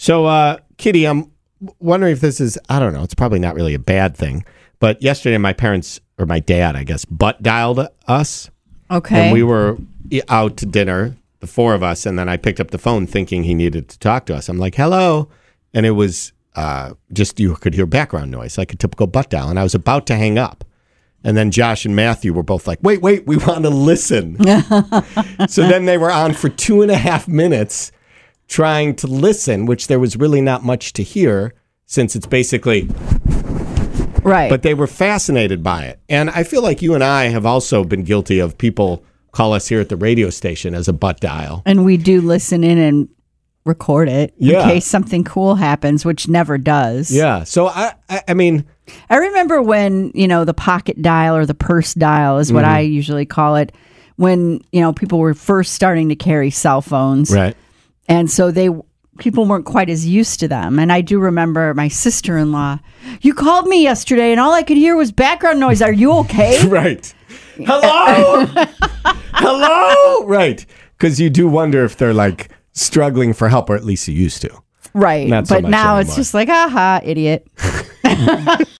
So, uh, Kitty, I'm wondering if this is, I don't know, it's probably not really a bad thing. But yesterday, my parents, or my dad, I guess, butt dialed us. Okay. And we were out to dinner, the four of us. And then I picked up the phone thinking he needed to talk to us. I'm like, hello. And it was uh, just, you could hear background noise, like a typical butt dial. And I was about to hang up. And then Josh and Matthew were both like, wait, wait, we want to listen. so then they were on for two and a half minutes trying to listen, which there was really not much to hear since it's basically, right. but they were fascinated by it. And I feel like you and I have also been guilty of people call us here at the radio station as a butt dial. and we do listen in and record it Yeah. in case something cool happens, which never does. Yeah. So I, I, I mean, I remember when, you know, the pocket dial or the purse dial is what Mm-hmm. I usually call it, when, you know, people were first starting to carry cell phones. right. And so they people weren't quite as used to them. And I do remember my sister-in-law, you called me yesterday and all I could hear was background noise. Are you okay? Right. Hello? Hello? Right. Because you do wonder if they're like struggling for help, or at least you used to. right. So but now it's just like, aha, idiot.